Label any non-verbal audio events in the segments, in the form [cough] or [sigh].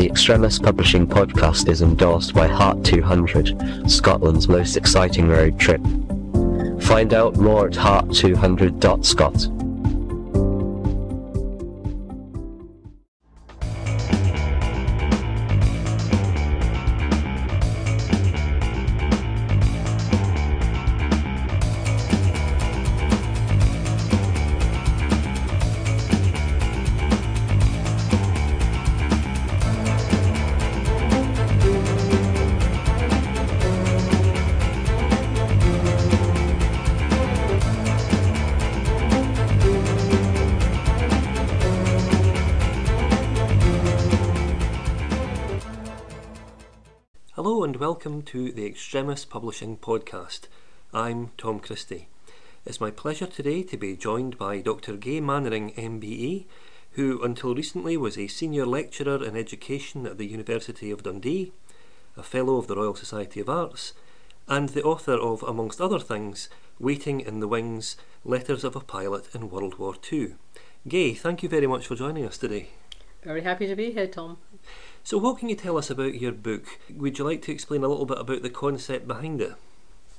The Extremis Publishing podcast is endorsed by Heart 200, Scotland's most exciting road trip. Find out more at heart200.scot. welcome to the Extremis Publishing Podcast. I'm Tom Christie. It's my pleasure today to be joined by Dr. Gaye Manwaring, MBE, who until recently was a senior lecturer in education at the University of Dundee, a Fellow of the Royal Society of Arts, and the author of, amongst other things, Waiting in the Wings Letters of a Pilot in World War II. Gaye, thank you very much for joining us today. Very happy to be here, Tom. So, what can you tell us about your book? Would you like to explain a little bit about the concept behind it?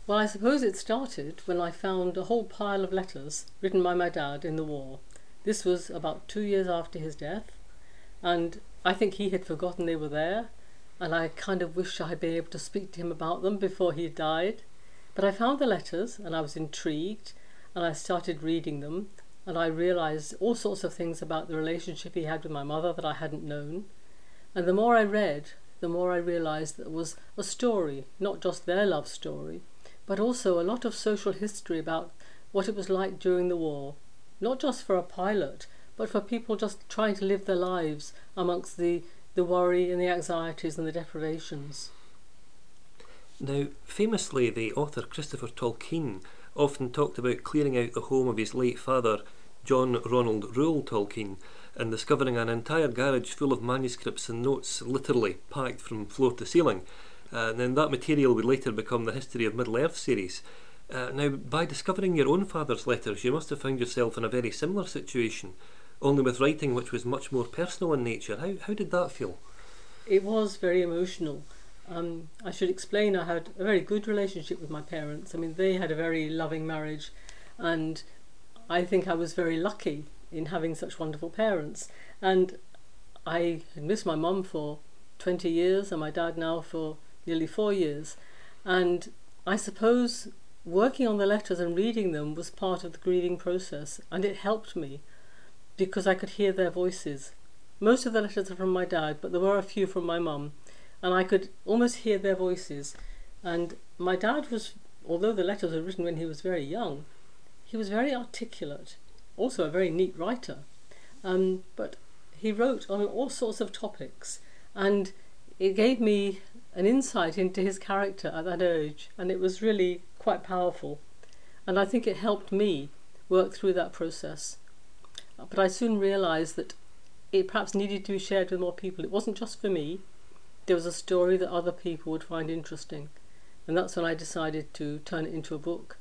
Well, I suppose it started when I found a whole pile of letters written by my dad in the war. This was about two years after his death, and I think he had forgotten they were there, and I kind of wished I had been able to speak to him about them before he died. But I found the letters, and I was intrigued, and I started reading them, and I realised all sorts of things about the relationship he had with my mother that I hadn't known. And the more I read, the more I realised that it was a story, not just their love story, but also a lot of social history about what it was like during the war, not just for a pilot, but for people just trying to live their lives amongst the, the worry and the anxieties and the deprivations. Now, famously, the author Christopher Tolkien often talked about clearing out the home of his late father, John Ronald Reuel Tolkien, and discovering an entire garage full of manuscripts and notes, literally packed from floor to ceiling. Uh, and then that material would later become the History of Middle Earth series. Uh, now, by discovering your own father's letters, you must have found yourself in a very similar situation, only with writing which was much more personal in nature. How, how did that feel? It was very emotional. Um, I should explain I had a very good relationship with my parents. I mean, they had a very loving marriage, and I think I was very lucky in having such wonderful parents. And I had missed my mum for 20 years and my dad now for nearly four years. And I suppose working on the letters and reading them was part of the grieving process, and it helped me because I could hear their voices. Most of the letters are from my dad, but there were a few from my mum, and I could almost hear their voices. And my dad was, although the letters were written when he was very young, he was very articulate also a very neat writer. Um, but he wrote on all sorts of topics, and it gave me an insight into his character at that age, and it was really quite powerful. And I think it helped me work through that process. But I soon realised that it perhaps needed to be shared with more people. It wasn't just for me, there was a story that other people would find interesting. And that's when I decided to turn it into a book.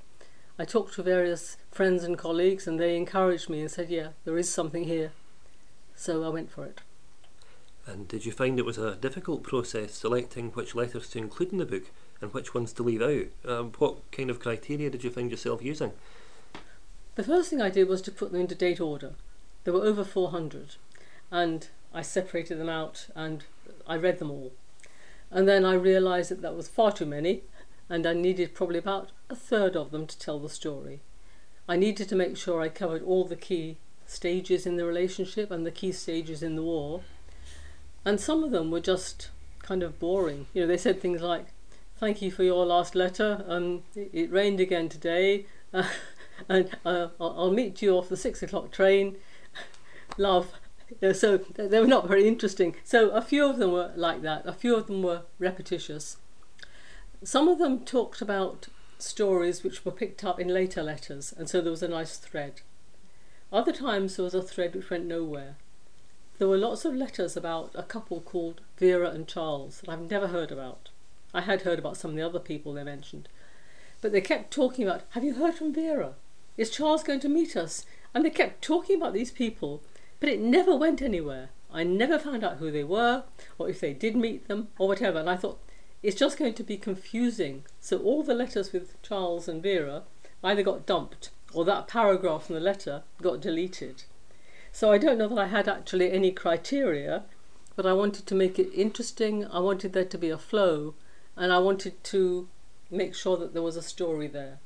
I talked to various friends and colleagues, and they encouraged me and said, Yeah, there is something here. So I went for it. And did you find it was a difficult process selecting which letters to include in the book and which ones to leave out? Um, what kind of criteria did you find yourself using? The first thing I did was to put them into date order. There were over 400, and I separated them out and I read them all. And then I realised that that was far too many, and I needed probably about a third of them to tell the story. I needed to make sure I covered all the key stages in the relationship and the key stages in the war. And some of them were just kind of boring. You know, they said things like, Thank you for your last letter. Um, it, rained again today. Uh, [laughs] and uh, I'll meet you off the six o'clock train. [laughs] Love. Uh, so they were not very interesting. So a few of them were like that. A few of them were repetitious. Some of them talked about stories which were picked up in later letters, and so there was a nice thread. Other times there was a thread which went nowhere. There were lots of letters about a couple called Vera and Charles that I've never heard about. I had heard about some of the other people they mentioned. But they kept talking about, Have you heard from Vera? Is Charles going to meet us? And they kept talking about these people, but it never went anywhere. I never found out who they were, or if they did meet them, or whatever. And I thought, it's just going to be confusing. So all the letters with Charles and Vera either got dumped, or that paragraph in the letter got deleted. So I don't know that I had actually any criteria, but I wanted to make it interesting. I wanted there to be a flow, and I wanted to make sure that there was a story there.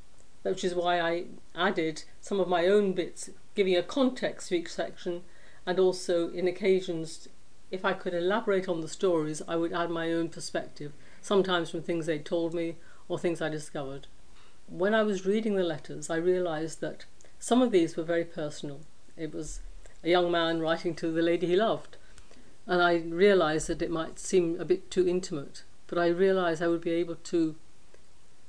Which is why I added some of my own bits, giving a context to each section, and also in occasions, if I could elaborate on the stories, I would add my own perspective, sometimes from things they told me or things I discovered. When I was reading the letters, I realised that some of these were very personal. It was a young man writing to the lady he loved, and I realised that it might seem a bit too intimate, but I realised I would be able to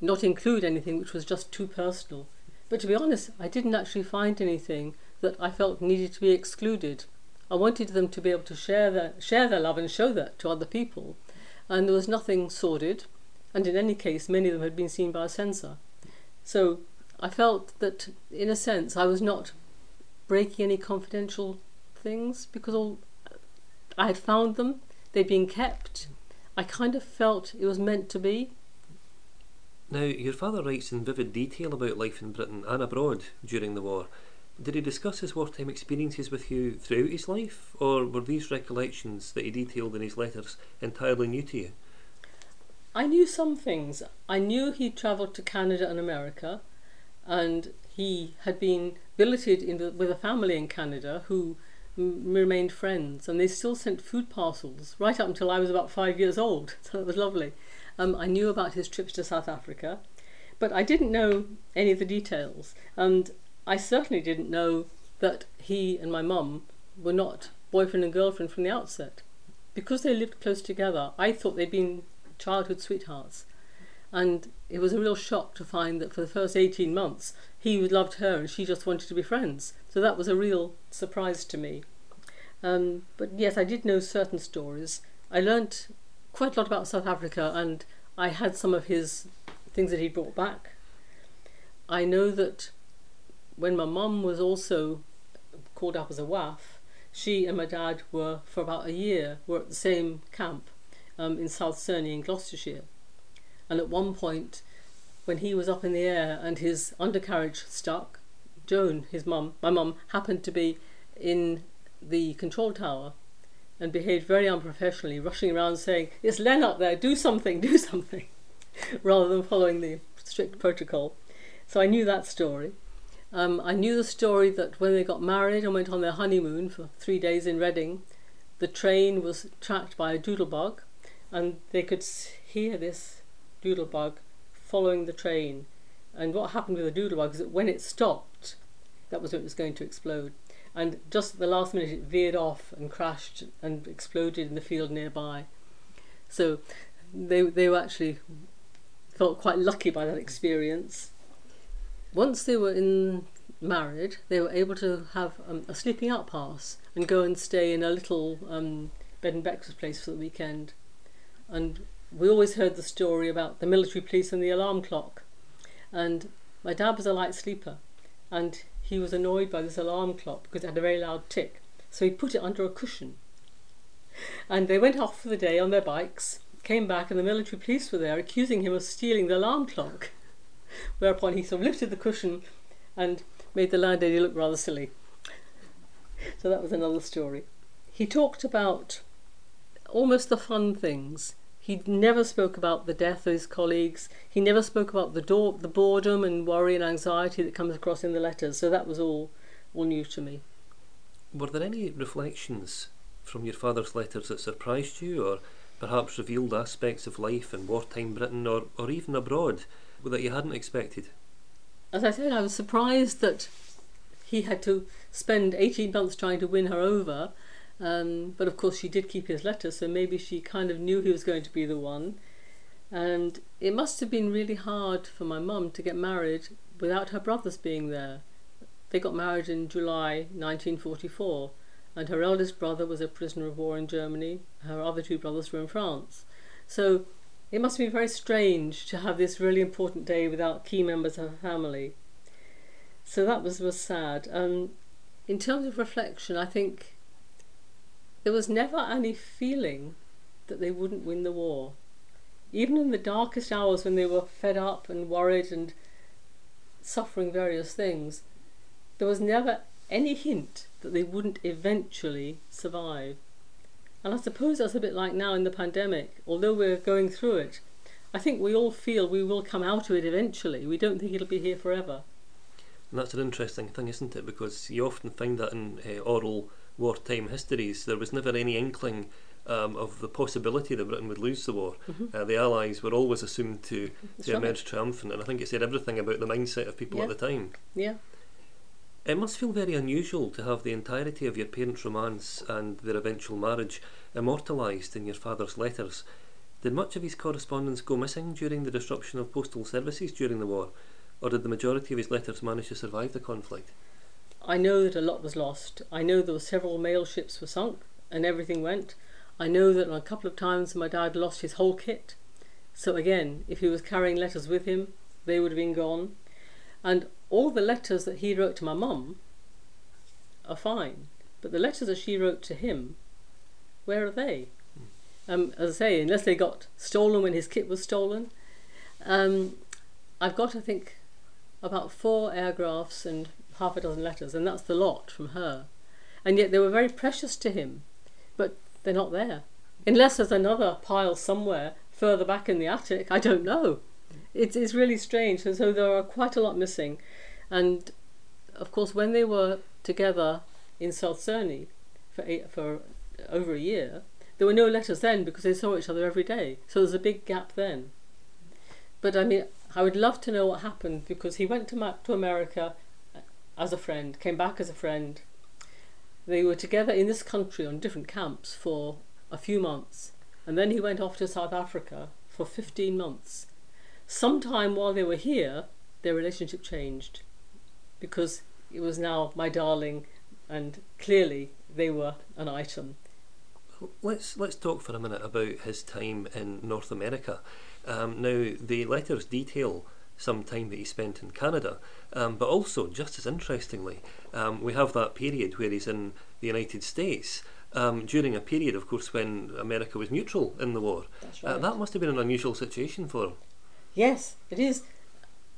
not include anything which was just too personal. But to be honest, I didn't actually find anything that I felt needed to be excluded. I wanted them to be able to share their share their love and show that to other people, and there was nothing sordid. And in any case, many of them had been seen by a censor. So I felt that, in a sense, I was not breaking any confidential things because all I had found them, they'd been kept. I kind of felt it was meant to be. Now, your father writes in vivid detail about life in Britain and abroad during the war. Did he discuss his wartime experiences with you throughout his life, or were these recollections that he detailed in his letters entirely new to you? I knew some things. I knew he'd travelled to Canada and America, and he had been billeted the, with a family in Canada who m- remained friends, and they still sent food parcels right up until I was about five years old. [laughs] So that was lovely. Um, I knew about his trips to South Africa, but I didn't know any of the details. And I certainly didn't know that he and my mum were not boyfriend and girlfriend from the outset. Because they lived close together, I thought they'd been childhood sweethearts. And it was a real shock to find that for the first 18 months, he loved her and she just wanted to be friends. So that was a real surprise to me. Um, but yes, I did know certain stories. I learnt quite a lot about South Africa, and I had some of his things that he brought back. I know that when my mum was also called up as a WAAF, she and my dad were for about a year were at the same camp um, in South Cerney in Gloucestershire. And at one point, when he was up in the air and his undercarriage stuck, Joan, his mum, my mum, happened to be in the control tower and behaved very unprofessionally, rushing around saying, It's Len up there, do something, do something, [laughs] rather than following the strict protocol. So I knew that story. Um, I knew the story that when they got married and went on their honeymoon for three days in Reading, the train was tracked by a doodlebug, and they could hear this doodlebug following the train. And what happened with the doodlebug is that when it stopped, that was when it was going to explode and just at the last minute it veered off and crashed and exploded in the field nearby. So they they were actually felt quite lucky by that experience. Once they were in married, they were able to have um, a sleeping out pass and go and stay in a little um, bed and breakfast place for the weekend. And we always heard the story about the military police and the alarm clock. And my dad was a light sleeper, and he was annoyed by this alarm clock because it had a very loud tick. So he put it under a cushion. And they went off for the day on their bikes, came back, and the military police were there accusing him of stealing the alarm clock. Whereupon he sort of lifted the cushion and made the landlady look rather silly. So that was another story. He talked about almost the fun things he never spoke about the death of his colleagues. He never spoke about the, do- the boredom and worry and anxiety that comes across in the letters. So that was all, all new to me. Were there any reflections from your father's letters that surprised you, or perhaps revealed aspects of life in wartime Britain, or, or even abroad, that you hadn't expected? As I said, I was surprised that he had to spend 18 months trying to win her over um, but of course, she did keep his letter, so maybe she kind of knew he was going to be the one. And it must have been really hard for my mum to get married without her brothers being there. They got married in July 1944, and her eldest brother was a prisoner of war in Germany. Her other two brothers were in France. So it must be very strange to have this really important day without key members of her family. So that was, was sad. Um, in terms of reflection, I think there was never any feeling that they wouldn't win the war. Even in the darkest hours when they were fed up and worried and suffering various things, there was never any hint that they wouldn't eventually survive. And I suppose that's a bit like now in the pandemic. Although we're going through it, I think we all feel we will come out of it eventually. We don't think it'll be here forever. And that's an interesting thing, isn't it? Because you often find that in uh, oral wartime histories, there was never any inkling um, of the possibility that Britain would lose the war. Mm-hmm. Uh, the Allies were always assumed to, to emerge triumphant, and I think it said everything about the mindset of people Yeah. at the time. Yeah. It must feel very unusual to have the entirety of your parents' romance and their eventual marriage immortalised in your father's letters. Did much of his correspondence go missing during the disruption of postal services during the war, or did the majority of his letters manage to survive the conflict? I know that a lot was lost. I know there were several mail ships were sunk and everything went. I know that a couple of times my dad lost his whole kit. So again, if he was carrying letters with him, they would have been gone. And all the letters that he wrote to my mum are fine, but the letters that she wrote to him, where are they? Um, as I say, unless they got stolen when his kit was stolen. Um, I've got, I think, about four airgraphs and half a dozen letters, and that's the lot from her. And yet they were very precious to him, but they're not there. Unless there's another pile somewhere further back in the attic, I don't know. It's, it's really strange, and so there are quite a lot missing. And of course, when they were together in South Cerney for, eight, for over a year, there were no letters then because they saw each other every day. So there's a big gap then. But I mean, I would love to know what happened because he went to, Ma- to America uh, as a friend, came back as a friend. They were together in this country on different camps for a few months, and then he went off to South Africa for 15 months. Sometime while they were here, their relationship changed because it was now my darling, and clearly they were an item. Let's let's talk for a minute about his time in North America. Um, now, the letters detail some time that he spent in Canada, um, but also, just as interestingly, um, we have that period where he's in the United States um, during a period, of course, when America was neutral in the war. That's Uh, that must have been an unusual situation for him. Yes, it is.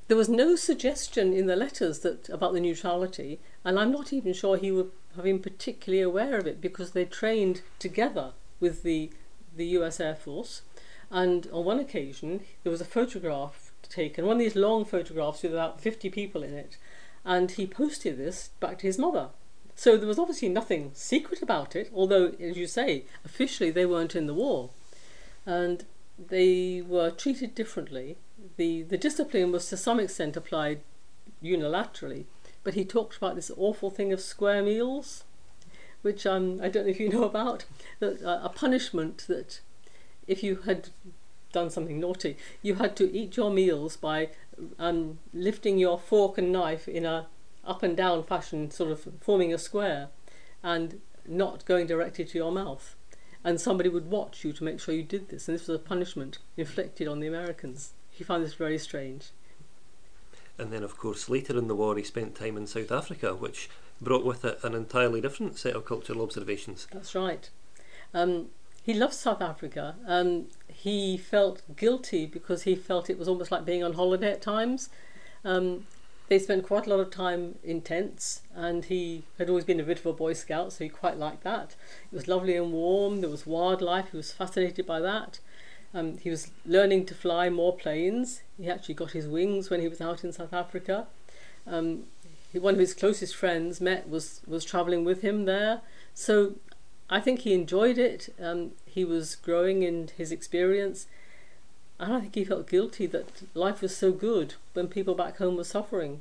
There was no suggestion in the letters that about the neutrality, and I'm not even sure he would have been particularly aware of it because they trained together with the the U.S. Air Force, and on one occasion there was a photograph taken, one of these long photographs with about 50 people in it, and he posted this back to his mother. So there was obviously nothing secret about it, although, as you say, officially they weren't in the war, and they were treated differently the, the discipline was to some extent applied unilaterally, but he talked about this awful thing of square meals, which um, I don't know if you [laughs] know about, that, uh, a punishment that if you had done something naughty, you had to eat your meals by um, lifting your fork and knife in a up and down fashion, sort of forming a square, and not going directly to your mouth. And somebody would watch you to make sure you did this, and this was a punishment inflicted on the Americans. He found this very strange. And then, of course, later in the war, he spent time in South Africa, which brought with it an entirely different set of cultural observations. That's right. Um, he loved South Africa. Um, he felt guilty because he felt it was almost like being on holiday at times. Um, they spent quite a lot of time in tents, and he had always been a bit of a Boy Scout, so he quite liked that. It was lovely and warm, there was wildlife, he was fascinated by that. Um, he was learning to fly more planes. He actually got his wings when he was out in South Africa. Um, he- one of his closest friends, Met, was, was travelling with him there. So I think he enjoyed it. Um, he was growing in his experience. And I think he felt guilty that life was so good when people back home were suffering.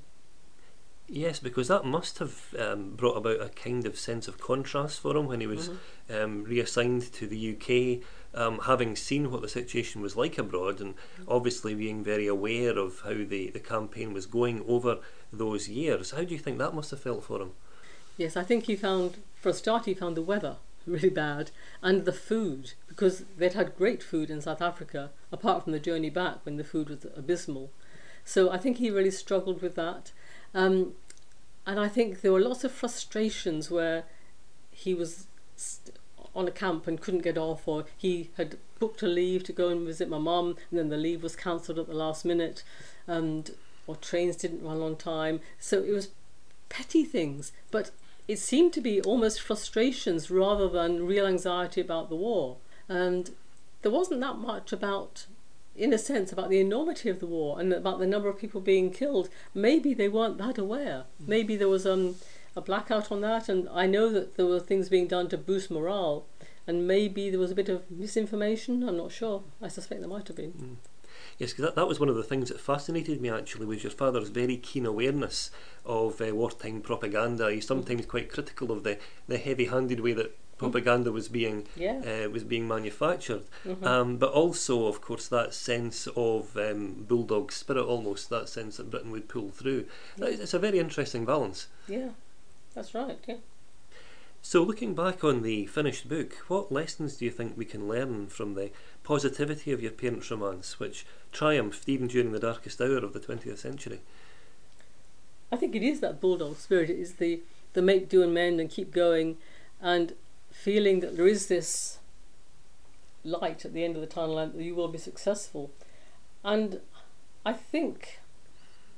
Yes, because that must have um, brought about a kind of sense of contrast for him when he was um, reassigned to the UK, um, having seen what the situation was like abroad, and obviously being very aware of how the, the campaign was going over those years. How do you think that must have felt for him? Yes, I think he found, for a start, he found the weather [laughs] really bad and the food because they'd had great food in South Africa, apart from the journey back when the food was abysmal. So I think he really struggled with that. Um, and I think there were lots of frustrations where he was st- on a camp and couldn't get off, or he had booked a leave to go and visit my mum, and then the leave was cancelled at the last minute, and or trains didn't run on time. So it was petty things, but it seemed to be almost frustrations rather than real anxiety about the war. And there wasn't that much about, in a sense, about the enormity of the war and about the number of people being killed. Maybe they weren't that aware. Maybe there was um, a blackout on that, and I know that there were things being done to boost morale. And maybe there was a bit of misinformation. I'm not sure. I suspect there might have been. Mm. Yes, because that, that was one of the things that fascinated me actually was your father's very keen awareness of uh, wartime propaganda. He's sometimes quite critical of the, the heavy-handed way that propaganda was being Yeah. uh, was being manufactured, Mhm. um, but also, of course, that sense of um, bulldog spirit, almost that sense that Britain would pull through. Is- It's a very interesting balance. Yeah, that's right. Yeah. So, looking back on the finished book, what lessons do you think we can learn from the positivity of your parents' romance, which triumphed even during the darkest hour of the 20th century? I think it is that bulldog spirit. It is the the make do and mend and keep going, and feeling that there is this light at the end of the tunnel and that you will be successful. And I think,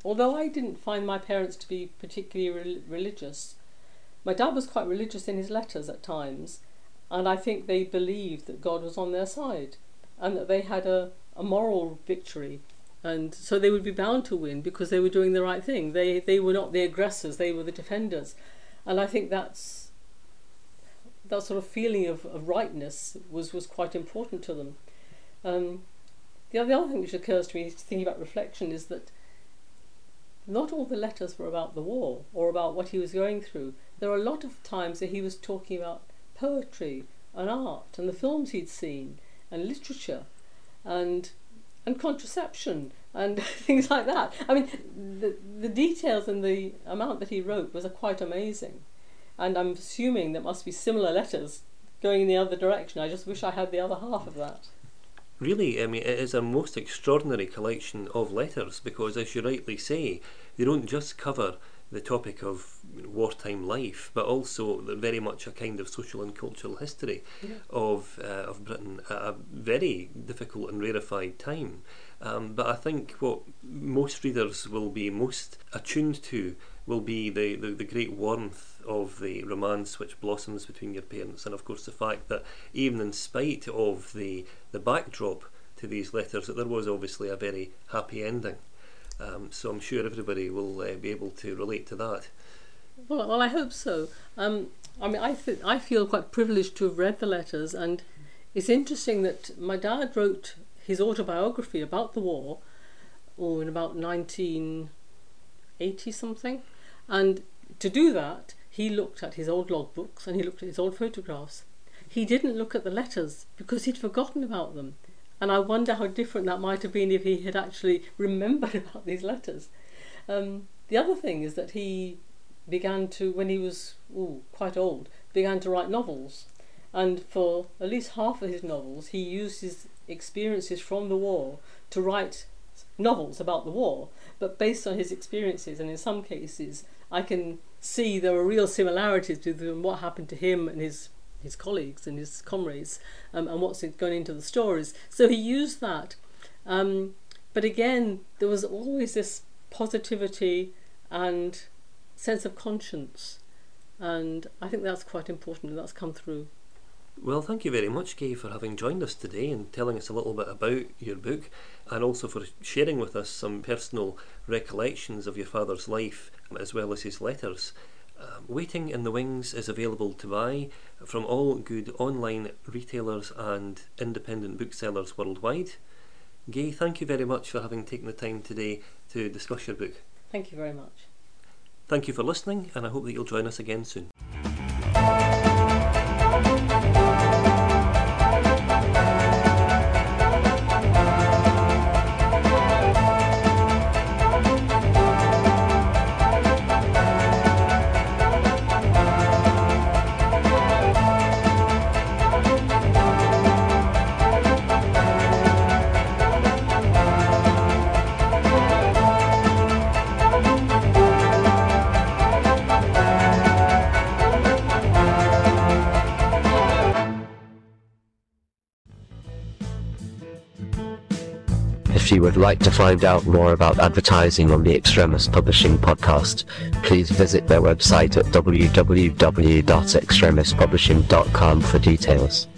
although I didn't find my parents to be particularly rel- religious, my dad was quite religious in his letters at times, and I think they believed that God was on their side and that they had a, a moral victory and so they would be bound to win because they were doing the right thing. They they were not the aggressors; they were the defenders, and I think that's that sort of feeling of, of rightness was was quite important to them. Um, the the other thing which occurs to me, thinking about reflection, is that not all the letters were about the war or about what he was going through. There were a lot of times that he was talking about poetry and art and the films he'd seen and literature and and contraception and [laughs] things like that. I mean, the the details and the amount that he wrote was quite amazing, and I'm assuming there must be similar letters going in the other direction. I just wish I had the other half of that. Really, I mean, it is a most extraordinary collection of letters because, as you rightly say, they don't just cover the topic of wartime life, but also very much a kind of social and cultural history Yeah. of uh, of Britain at a very difficult and rarefied time. Um, but I think what most readers will be most attuned to will be the, the, the great warmth of the romance which blossoms between your parents, and of course the fact that even in spite of the the backdrop to these letters, that there was obviously a very happy ending. Um, so I'm sure everybody will uh, be able to relate to that. Well, well, I hope so. Um, I mean, I th- I feel quite privileged to have read the letters, and it's interesting that my dad wrote his autobiography about the war, or in about nineteen eighty something, and to do that, he looked at his old logbooks and he looked at his old photographs. He didn't look at the letters because he'd forgotten about them, and I wonder how different that might have been if he had actually remembered [laughs] about these letters. Um, the other thing is that he began to, when he was ooh, quite old, began to write novels. And for at least half of his novels, he used his experiences from the war to write novels about the war, but based on his experiences. And in some cases, I can see there are real similarities between what happened to him and his his colleagues and his comrades, um, and what's going into the stories. So he used that. Um, but again, there was always this positivity and sense of conscience. And I think that's quite important, and that's come through. Well, thank you very much, Kay, for having joined us today and telling us a little bit about your book and also for sharing with us some personal recollections of your father's life as well as his letters. Um, Waiting in the Wings is available to buy from all good online retailers and independent booksellers worldwide. Gaye, thank you very much for having taken the time today to discuss your book. Thank you very much. Thank you for listening, and I hope that you'll join us again soon. You would like to find out more about advertising on the Extremis Publishing podcast, please visit their website at www.extremispublishing.com for details.